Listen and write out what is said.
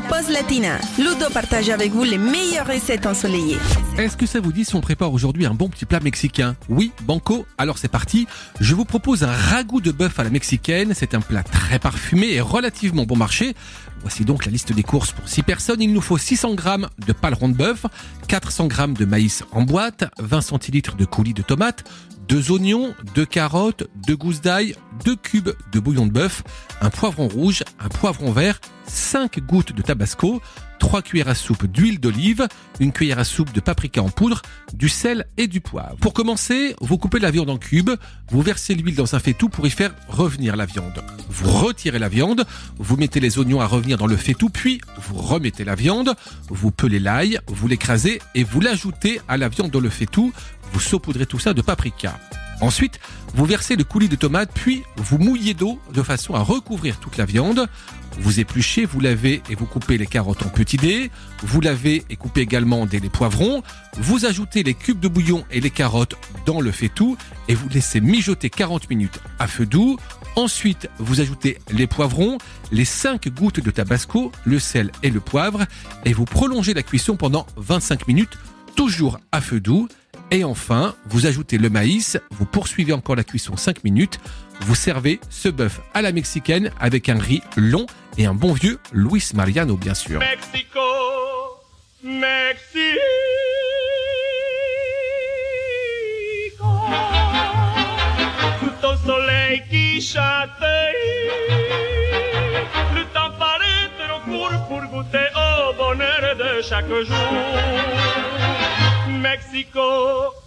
la pause latina. Ludo partage avec vous les meilleures recettes ensoleillées. Est-ce que ça vous dit si on prépare aujourd'hui un bon petit plat mexicain? Oui, banco, alors c'est parti. Je vous propose un ragoût de bœuf à la mexicaine. C'est un plat très parfumé et relativement bon marché. Voici donc la liste des courses pour 6 personnes. Il nous faut 600 grammes de paleron de bœuf, 400 grammes de maïs en boîte, 20 centilitres de coulis de tomates, 2 oignons, 2 carottes, 2 gousses d'ail, 2 cubes de bouillon de bœuf, un poivron rouge, un poivron vert, 5 gouttes de tabasco, 3 cuillères à soupe d'huile d'olive, une cuillère à soupe de paprika en poudre, du sel et du poivre. Pour commencer, vous coupez la viande en cubes, vous versez l'huile dans un faitout pour y faire revenir la viande. Vous retirez la viande, vous mettez les oignons à revenir dans le faitout, puis vous remettez la viande, vous pelez l'ail, vous l'écrasez et vous l'ajoutez à la viande dans le faitout, vous saupoudrez tout ça de paprika. Ensuite, vous versez le coulis de tomate, puis vous mouillez d'eau de façon à recouvrir toute la viande. Vous épluchez, vous lavez et vous coupez les carottes en petits dés. Vous lavez et coupez également des poivrons. Vous ajoutez les cubes de bouillon et les carottes dans le faitout et vous laissez mijoter 40 minutes à feu doux. Ensuite, vous ajoutez les poivrons, les 5 gouttes de tabasco, le sel et le poivre et vous prolongez la cuisson pendant 25 minutes, toujours à feu doux. Et enfin, vous ajoutez le maïs, vous poursuivez encore la cuisson 5 minutes, vous servez ce bœuf à la mexicaine avec un riz long et un bon vieux Luis Mariano bien sûr. Mexico, Mexico. Mexico,